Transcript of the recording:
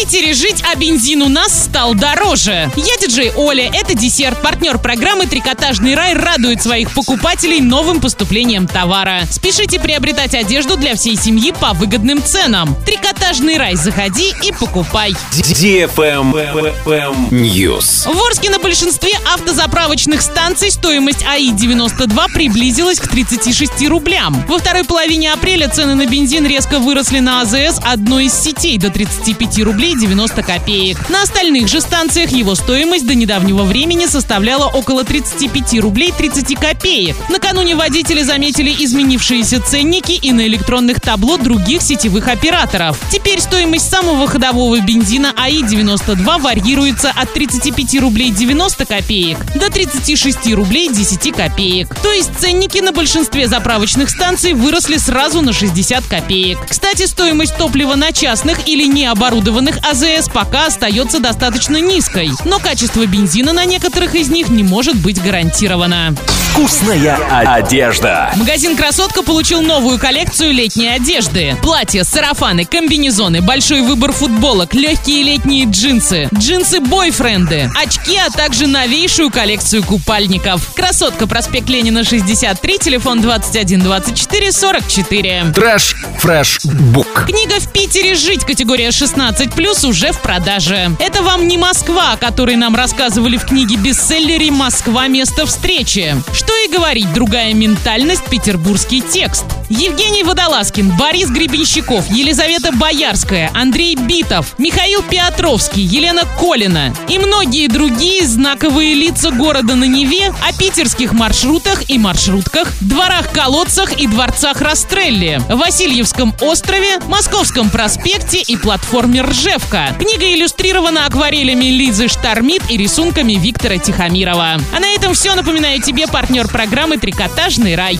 Питере жить, а бензин у нас стал дороже. Я диджей Оля, это десерт. Партнер программы «Трикотажный рай» радует своих покупателей новым поступлением товара. Спешите приобретать одежду для всей семьи по выгодным ценам. «Трикотажный рай» заходи и покупай. News. В Орске на большинстве автозаправочных станций стоимость АИ-92 приблизилась к 36 рублям. Во второй половине апреля цены на бензин резко выросли на АЗС одной из сетей до 35 рублей 90 копеек. На остальных же станциях его стоимость до недавнего времени составляла около 35 рублей 30 копеек. Накануне водители заметили изменившиеся ценники и на электронных табло других сетевых операторов. Теперь стоимость самого ходового бензина АИ-92 варьируется от 35 рублей 90 копеек до 36 рублей 10 копеек. То есть ценники на большинстве заправочных станций выросли сразу на 60 копеек. Кстати, стоимость топлива на частных или необорудованных АЗС пока остается достаточно низкой, но качество бензина на некоторых из них не может быть гарантировано. Вкусная одежда. Магазин «Красотка» получил новую коллекцию летней одежды. Платья, сарафаны, комбинезоны, большой выбор футболок, легкие летние джинсы, джинсы-бойфренды, очки, а также новейшую коллекцию купальников. «Красотка», проспект Ленина, 63, телефон 21 24 44. Trash Book. Книга «В Питере жить» категория 16+, уже в продаже. Это вам не Москва, о которой нам рассказывали в книге бестселлере «Москва. Место встречи». Что и говорить, другая ментальность, петербургский текст. Евгений Водолазкин, Борис Гребенщиков, Елизавета Боярская, Андрей Битов, Михаил Петровский, Елена Колина и многие другие знаковые лица города на Неве о питерских маршрутах и маршрутках, дворах-колодцах и дворцах Растрелли, Васильевском острове, Московском проспекте и платформе Ржевка. Книга иллюстрирована акварелями Лизы Штормит и рисунками Виктора Тихомирова. А на этом все. Напоминаю тебе партнер программы «Трикотажный рай».